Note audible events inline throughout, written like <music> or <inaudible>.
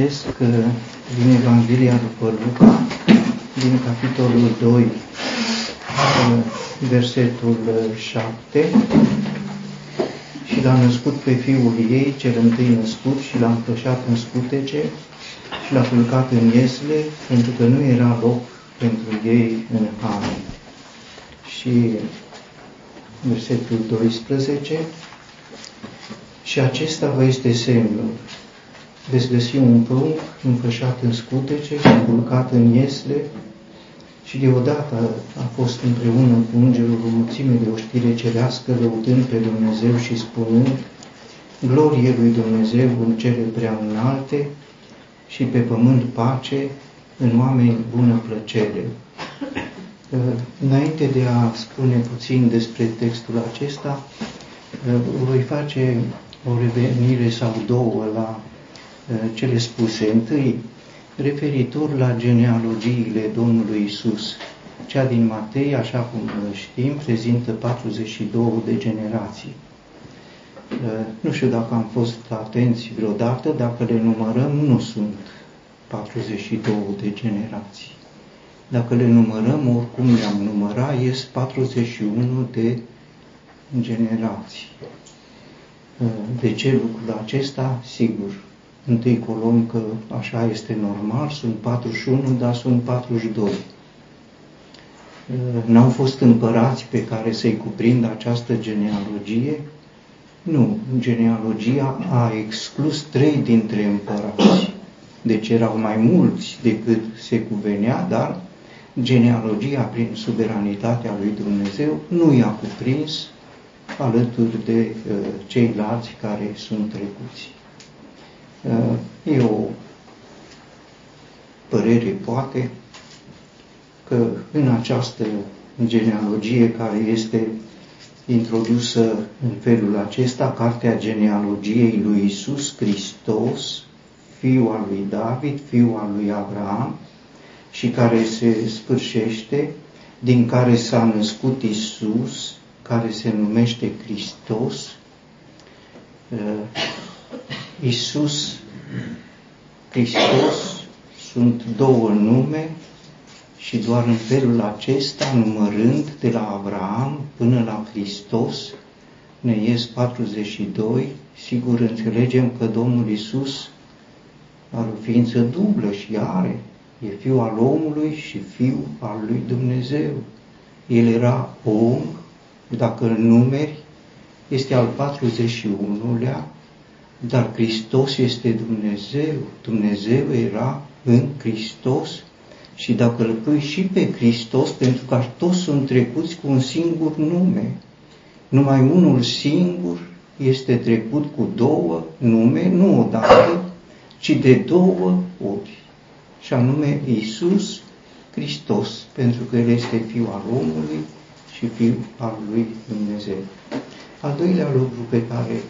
citesc uh, din Evanghelia după Luca, din capitolul 2, uh, versetul 7, și l-a născut pe fiul ei, cel întâi născut, și l-a împrășat în scutece și l-a culcat în iesle, pentru că nu era loc pentru ei în han. Și versetul 12, și acesta vă este semnul. Veți găsi un prunc înfășat în scutece și culcat în iesle și deodată a fost împreună cu îngerul o mulțime de oștire cerească, lăutând pe Dumnezeu și spunând, Glorie lui Dumnezeu în cele prea înalte și pe pământ pace, în oameni bună plăcere. Înainte de a spune puțin despre textul acesta, voi face o revenire sau două la uh, cele spuse. Întâi, referitor la genealogiile Domnului Isus. Cea din Matei, așa cum știm, prezintă 42 de generații. Uh, nu știu dacă am fost atenți vreodată, dacă le numărăm, nu sunt 42 de generații. Dacă le numărăm, oricum le-am numărat, ies 41 de generații. De ce lucrul acesta? Sigur, întâi colom că așa este normal, sunt 41, dar sunt 42. N-au fost împărați pe care să-i cuprindă această genealogie? Nu, genealogia a exclus trei dintre împărați. Deci erau mai mulți decât se cuvenea, dar genealogia, prin suveranitatea lui Dumnezeu, nu i-a cuprins alături de uh, ceilalți care sunt trecuți. Uh, e o părere, poate, că în această genealogie care este introdusă în felul acesta, cartea genealogiei lui Isus Hristos, fiul al lui David, fiul al lui Abraham, și care se sfârșește, din care s-a născut Isus, care se numește Hristos, uh, Isus, Hristos sunt două nume și doar în felul acesta, numărând de la Abraham până la Hristos, ne ies 42, sigur înțelegem că Domnul Isus are o ființă dublă și are, e fiul al omului și fiul al lui Dumnezeu. El era om dacă îl numeri, este al 41-lea, dar Hristos este Dumnezeu. Dumnezeu era în Hristos și dacă îl pui și pe Hristos, pentru că toți sunt trecuți cu un singur nume, numai unul singur este trecut cu două nume, nu odată, ci de două ori, și anume Iisus Hristos, pentru că El este Fiul al omului și Fiul al lui Dumnezeu. Al doilea lucru pe care,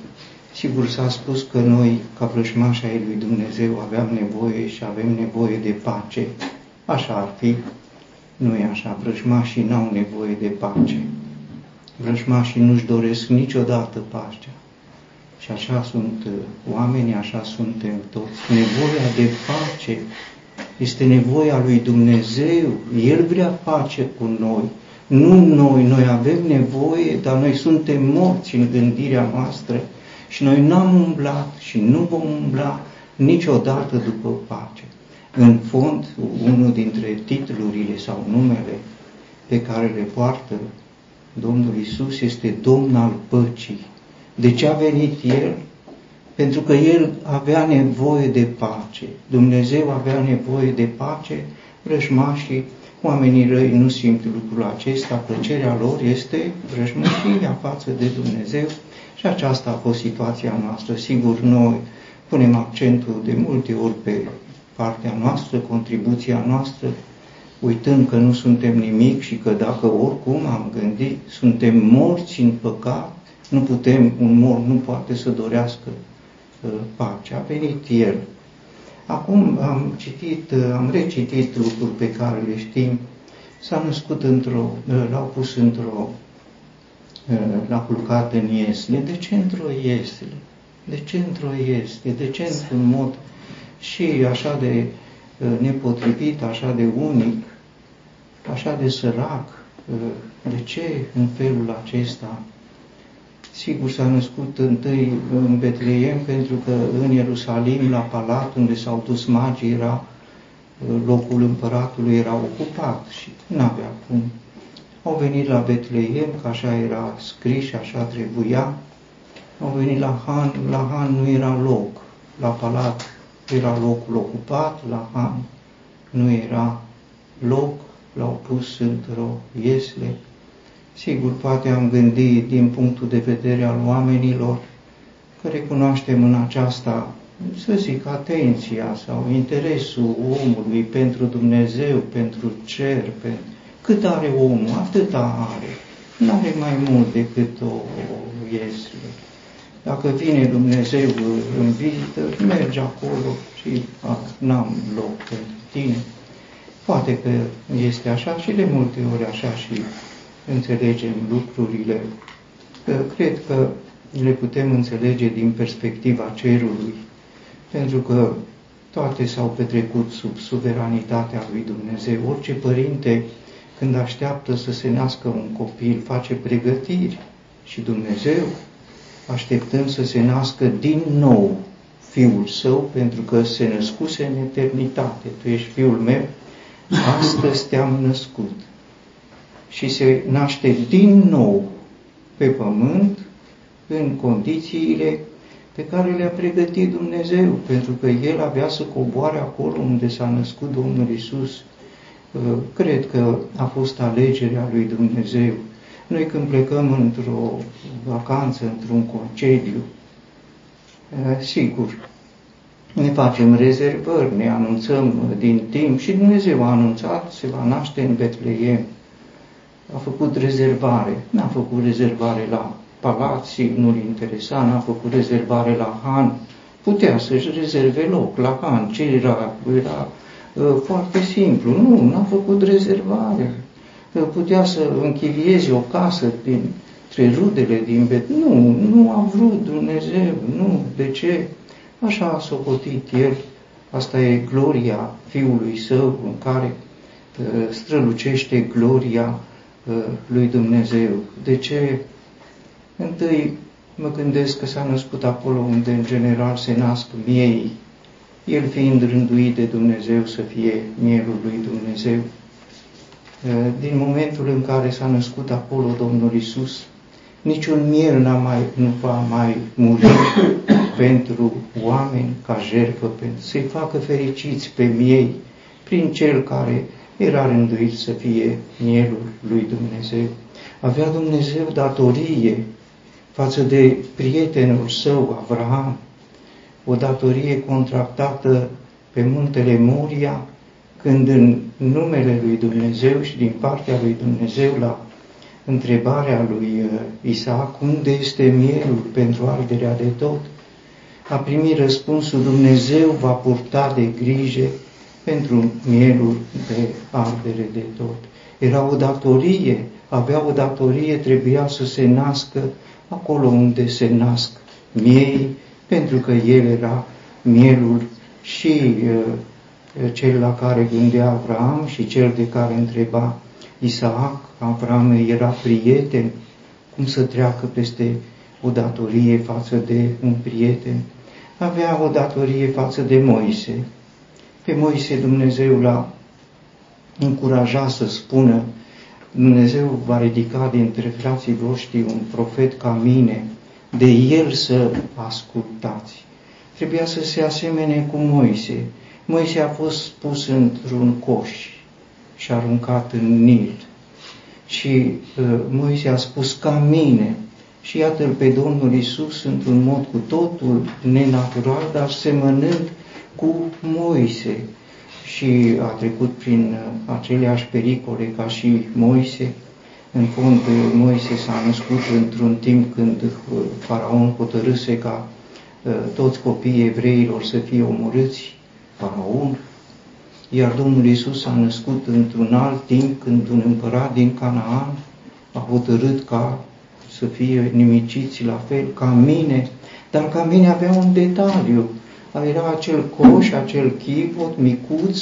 sigur s-a spus că noi, ca plășmași ai lui Dumnezeu, aveam nevoie și avem nevoie de pace. Așa ar fi. Nu e așa. Vrăjmașii n-au nevoie de pace. Vrăjmașii nu-și doresc niciodată pacea. Și așa sunt uh, oamenii, așa suntem toți. Nevoia de pace este nevoia lui Dumnezeu. El vrea pace cu noi. Nu noi, noi avem nevoie, dar noi suntem morți în gândirea noastră și noi n-am umblat și nu vom umbla niciodată după pace. În fond, unul dintre titlurile sau numele pe care le poartă Domnul Isus este Domn al păcii. De ce a venit El? Pentru că El avea nevoie de pace. Dumnezeu avea nevoie de pace, rășmașii Oamenii răi nu simt lucrul acesta, plăcerea lor este vrăjmășirea față de Dumnezeu și aceasta a fost situația noastră. Sigur, noi punem accentul de multe ori pe partea noastră, contribuția noastră, uitând că nu suntem nimic și că dacă oricum am gândit, suntem morți în păcat, nu putem, un mor nu poate să dorească uh, pace. A venit El Acum am citit, am recitit lucruri pe care le știm. S-a născut într-o, l-au pus într-o, l-a culcat în iesle. De ce într-o iesle? De ce într-o iesle? De ce într-un mod și așa de uh, nepotrivit, așa de unic, așa de sărac. Uh, de ce în felul acesta? Sigur s-a născut întâi în Betleem pentru că în Ierusalim, la palat unde s-au dus magii, era locul împăratului era ocupat și nu avea cum. Au venit la Betleem, că așa era scris și așa trebuia. Au venit la Han, la Han nu era loc. La palat era locul ocupat, la Han nu era loc, l-au pus într-o iesle. Sigur, poate am gândit din punctul de vedere al oamenilor că recunoaștem în aceasta să zic, atenția sau interesul omului pentru Dumnezeu, pentru cer, pentru... cât are omul, atâta are. Nu are mai mult decât o iesle. Dacă vine Dumnezeu în vizită, mergi acolo și n-am loc pentru tine. Poate că este așa și de multe ori așa și înțelegem lucrurile. Că cred că le putem înțelege din perspectiva cerului pentru că toate s-au petrecut sub suveranitatea lui Dumnezeu. Orice părinte, când așteaptă să se nască un copil, face pregătiri și Dumnezeu, așteptând să se nască din nou Fiul Său, pentru că se născuse în eternitate. Tu ești Fiul meu, astăzi te-am născut. Și se naște din nou pe pământ, în condițiile pe care le-a pregătit Dumnezeu, pentru că El avea să coboare acolo unde s-a născut Domnul Isus. Uh, cred că a fost alegerea lui Dumnezeu. Noi când plecăm într-o vacanță, într-un concediu, uh, sigur, ne facem rezervări, ne anunțăm din timp și Dumnezeu a anunțat, se va naște în Betleem. A făcut rezervare, n-a făcut rezervare la Palații nu-l interesa, n-a făcut rezervare la Han, putea să-și rezerve loc la Han. Ce era? Era uh, foarte simplu. Nu, n-a făcut rezervare. Uh, putea să închirieze o casă dintre rudele din Bet. Nu, nu a vrut Dumnezeu. Nu. De ce? Așa a socotit El. Asta e gloria Fiului Său în care uh, strălucește gloria uh, lui Dumnezeu. De ce Întâi mă gândesc că s-a născut acolo unde în general se nasc miei, el fiind rânduit de Dumnezeu să fie mielul lui Dumnezeu. Din momentul în care s-a născut acolo Domnul Isus, niciun miel n-a mai, nu va mai muri <coughs> pentru oameni ca jertfă, să-i facă fericiți pe miei prin cel care era rânduit să fie mielul lui Dumnezeu. Avea Dumnezeu datorie față de prietenul său, Avraam, o datorie contractată pe muntele Moria, când în numele lui Dumnezeu și din partea lui Dumnezeu la întrebarea lui uh, Isaac, unde este mielul pentru arderea de tot, a primit răspunsul Dumnezeu va purta de grijă pentru mielul de ardere de tot. Era o datorie, avea o datorie, trebuia să se nască acolo unde se nasc miei, pentru că el era mielul și uh, cel la care gândea Avram și cel de care întreba Isaac. Avram era prieten, cum să treacă peste o datorie față de un prieten. Avea o datorie față de Moise. Pe Moise Dumnezeu l-a încurajat să spună Dumnezeu va ridica dintre frații voștri un profet ca mine, de el să ascultați. Trebuia să se asemene cu Moise. Moise a fost pus într-un coș și aruncat în Nil. Și uh, Moise a spus ca mine. Și iată-l pe Domnul Isus într-un mod cu totul nenatural, dar semănând cu Moise. Și a trecut prin uh, aceleași pericole ca și Moise. În fond, uh, Moise s-a născut într-un timp când uh, faraon hotărâse ca toți copiii evreilor să fie omorâți, faraon, iar Domnul Isus s-a născut într-un alt timp când un împărat din Canaan a hotărât ca să fie nimiciți la fel ca mine, dar ca mine avea un detaliu, Era acel coș, acel chipot micuț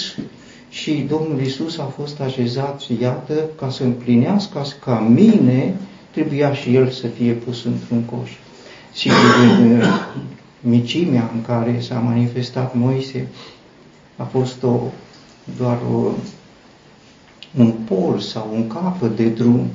și Domnul Isus a fost așezat, iată, ca să împlinească ca mine, trebuia și El să fie pus într-un coș. Și în micimea în care s-a manifestat Moise a fost o, doar o, un pol sau un capăt de drum,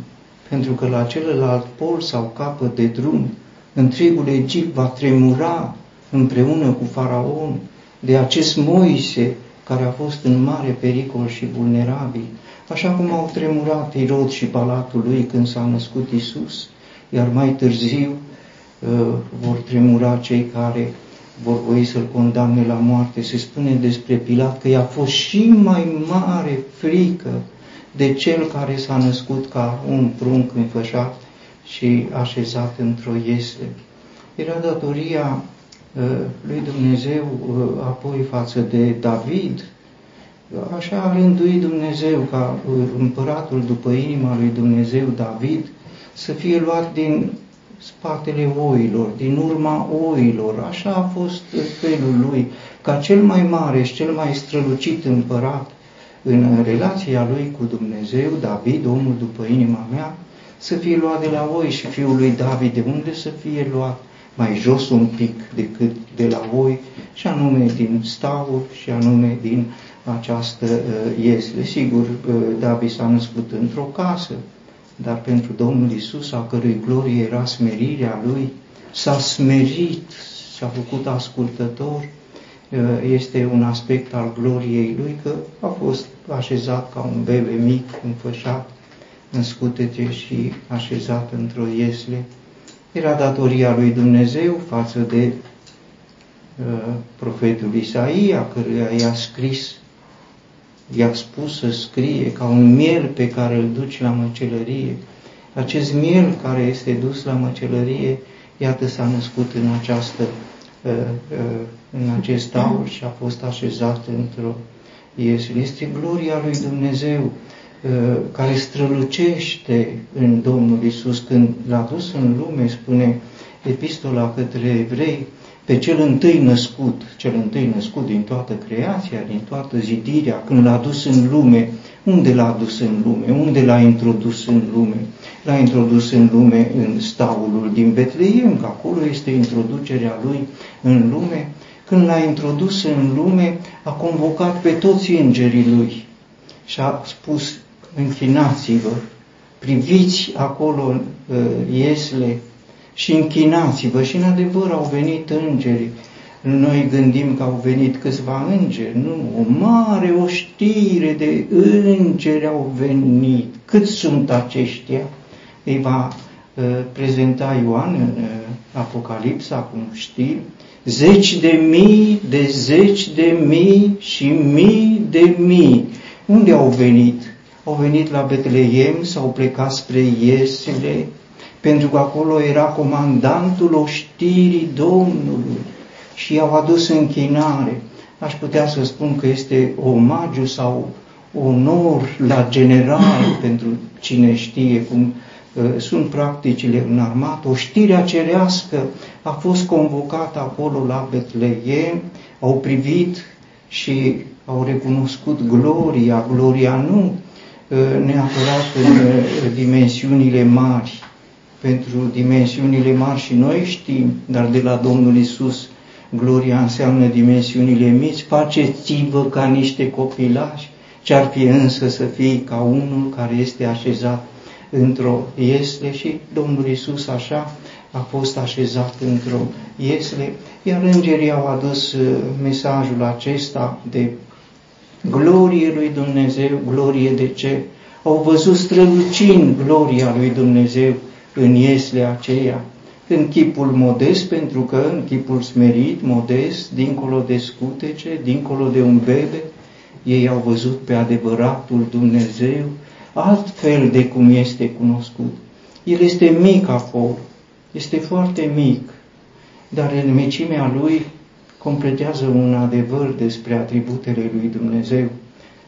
pentru că la celălalt pol sau capăt de drum, întregul Egipt va tremura împreună cu Faraon de acest Moise care a fost în mare pericol și vulnerabil, așa cum au tremurat Irod și palatul lui când s-a născut Isus, iar mai târziu uh, vor tremura cei care vor voi să-l condamne la moarte. Se spune despre Pilat că i-a fost și mai mare frică de cel care s-a născut ca un prunc înfășat și așezat într-o iesle. Era datoria uh, lui Dumnezeu uh, apoi față de David, așa a rânduit Dumnezeu ca uh, împăratul după inima lui Dumnezeu David să fie luat din spatele oilor, din urma oilor. Așa a fost felul lui, ca cel mai mare și cel mai strălucit împărat în relația lui cu Dumnezeu, David, omul după inima mea, să fie luat de la oi și fiul lui David, de unde să fie luat? Mai jos un pic decât de la oi, și anume din staul și anume din această uh, iesle. Sigur, uh, David s-a născut într-o casă, dar pentru Domnul Isus, a cărui glorie era smerirea Lui, s-a smerit, s-a făcut ascultător, uh, este un aspect al gloriei Lui că a fost așezat ca un bebe mic, înfășat, în scutete și așezat într-o iesle. Era datoria lui Dumnezeu față de uh, profetul Isaia, căruia i-a scris i-a spus să scrie ca un miel pe care îl duci la măcelărie. Acest miel care este dus la măcelărie, iată s-a născut în această uh, uh, în acest aur și a fost așezat într-o iesle. Este gloria lui Dumnezeu uh, care strălucește în Domnul Isus când l-a dus în lume, spune epistola către evrei, pe cel întâi născut, cel întâi născut din toată creația, din toată zidirea, când l-a dus în lume, unde l-a dus în lume? Unde l-a introdus în lume? L-a introdus în lume în staulul din Betleem, că acolo este introducerea lui în lume. Când l-a introdus în lume, a convocat pe toți îngerii lui și a spus, închinați-vă, priviți acolo uh, iesle și închinați-vă. Și în adevăr au venit îngeri. Noi gândim că au venit câțiva îngeri. Nu, o mare oștire de îngeri au venit. Cât sunt aceștia? Îi va uh, prezenta Ioan în uh, Apocalipsa, cum știm, zeci de mii, de zeci de mii și mii de mii. Unde au venit? Au venit la Betleem, s-au plecat spre Iesele, pentru că acolo era comandantul oștirii Domnului și i-au adus închinare. Aș putea să spun că este omagiu sau onor la general <clears throat> pentru cine știe cum uh, sunt practicile în armată. Oștirea cerească a fost convocată acolo la Betleem, au privit și au recunoscut gloria, gloria nu uh, neapărat în uh, dimensiunile mari, pentru dimensiunile mari și noi știm, dar de la Domnul Isus gloria înseamnă dimensiunile mici, faceți-vă ca niște copilași, ce-ar fi însă să fii ca unul care este așezat într-o iesle? Și Domnul Isus așa a fost așezat într-o iesle, iar îngerii au adus uh, mesajul acesta de glorie lui Dumnezeu, glorie de ce? Au văzut strălucind gloria lui Dumnezeu în iesle aceea, în chipul modest, pentru că în chipul smerit, modest, dincolo de scutece, dincolo de un bebe, ei au văzut pe adevăratul Dumnezeu, altfel de cum este cunoscut. El este mic acolo, este foarte mic, dar în micimea lui completează un adevăr despre atributele lui Dumnezeu,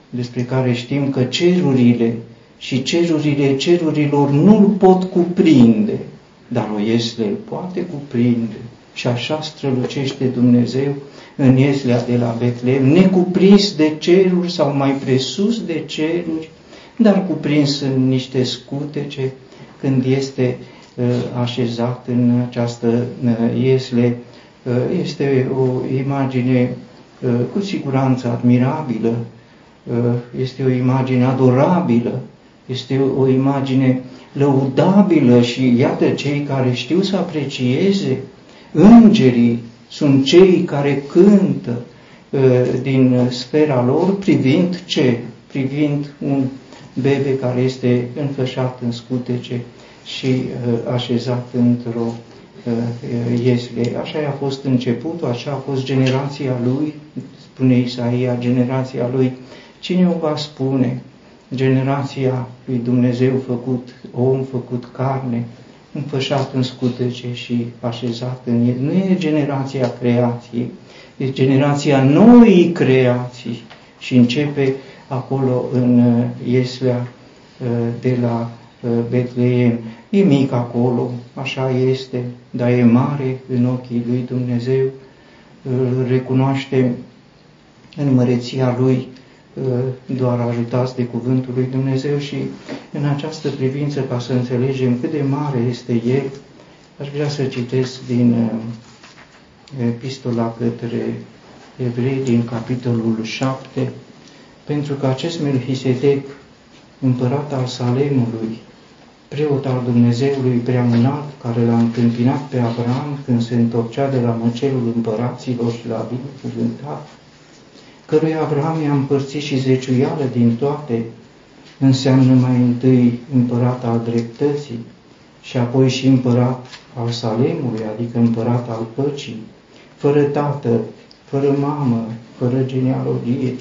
despre care știm că cerurile și cerurile cerurilor nu-l pot cuprinde, dar o iesle îl poate cuprinde. Și așa strălucește Dumnezeu în Ieslea de la Betlehem, necuprins de ceruri sau mai presus de ceruri, dar cuprins în niște scutece când este uh, așezat în această uh, Iesle. Uh, este o imagine uh, cu siguranță admirabilă, uh, este o imagine adorabilă, este o imagine lăudabilă și iată cei care știu să aprecieze îngerii sunt cei care cântă uh, din sfera lor privind ce? Privind un bebe care este înfășat în scutece și uh, așezat într-o uh, iesle. Așa a fost începutul, așa a fost generația lui, spune Isaia, generația lui. Cine o va spune? Generația lui Dumnezeu făcut om, făcut carne, înfășat în scutece și așezat în el. Nu e generația creației, e generația noii creații și începe acolo în uh, Ieslea uh, de la uh, Betleem. E mic acolo, așa este, dar e mare în ochii lui Dumnezeu, îl recunoaște în măreția lui doar ajutați de cuvântul lui Dumnezeu și în această privință, ca să înțelegem cât de mare este El, aș vrea să citesc din epistola către evrei din capitolul 7, pentru că acest Melchisedec, împărat al Salemului, preot al Dumnezeului preamânat, care l-a întâmpinat pe Abraham când se întorcea de la măcelul împăraților și l-a binecuvântat, căruia Abraham i-a împărțit și zeciuială din toate, înseamnă mai întâi împărat al dreptății și apoi și împărat al Salemului, adică împărat al păcii, fără tată, fără mamă, fără genealogie,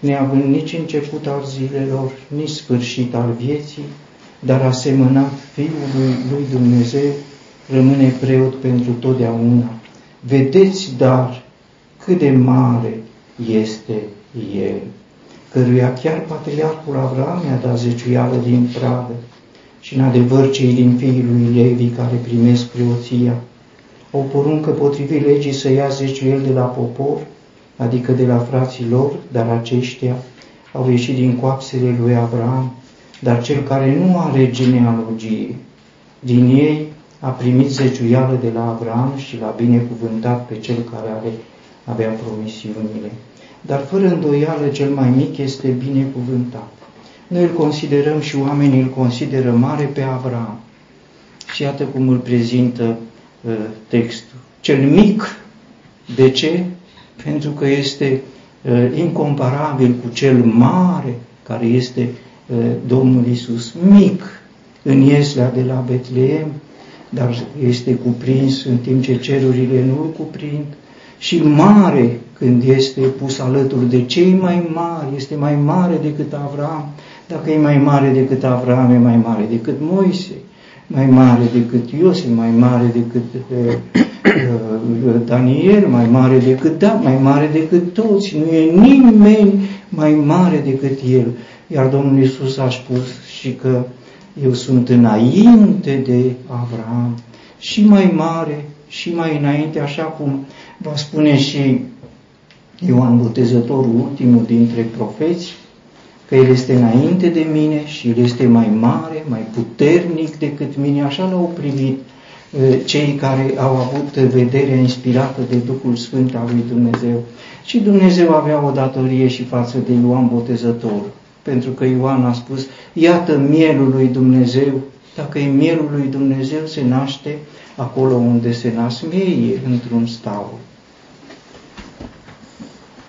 neavând nici început al zilelor, nici sfârșit al vieții, dar asemănat Fiului lui Dumnezeu, rămâne preot pentru totdeauna. Vedeți, dar, cât de mare este El, căruia chiar patriarhul Avram i-a dat zeciuială din pradă și în adevăr cei din fiii lui Levi care primesc preoția o poruncă potrivit legii să ia zeciuiel de la popor, adică de la frații lor, dar aceștia au ieșit din coapsele lui Abraham, dar cel care nu are genealogie, din ei a primit zeciuială de la Abraham și l-a binecuvântat pe cel care are, avea promisiunile dar fără îndoială cel mai mic este binecuvântat. Noi îl considerăm și oamenii îl consideră mare pe Avram. Și iată cum îl prezintă uh, textul. Cel mic, de ce? Pentru că este uh, incomparabil cu cel mare care este uh, Domnul Isus. Mic în Ieslea de la Betleem, dar este cuprins în timp ce cerurile nu îl cuprind, și mare când este pus alături de cei mai mari, este mai mare decât Avram. Dacă e mai mare decât Avram, e mai mare decât Moise, mai mare decât Iosif, mai mare decât uh, uh, Daniel, mai mare decât da, mai mare decât toți. Nu e nimeni mai mare decât el. Iar Domnul Iisus a spus și că eu sunt înainte de Avram și mai mare și mai înainte, așa cum va spune și Ioan Botezătorul, ultimul dintre profeți, că El este înainte de mine și El este mai mare, mai puternic decât mine. Așa l-au privit cei care au avut vederea inspirată de Duhul Sfânt al lui Dumnezeu. Și Dumnezeu avea o datorie și față de Ioan Botezător, pentru că Ioan a spus, iată mielul lui Dumnezeu, dacă e mielul lui Dumnezeu se naște acolo unde se nasc miei într-un staul.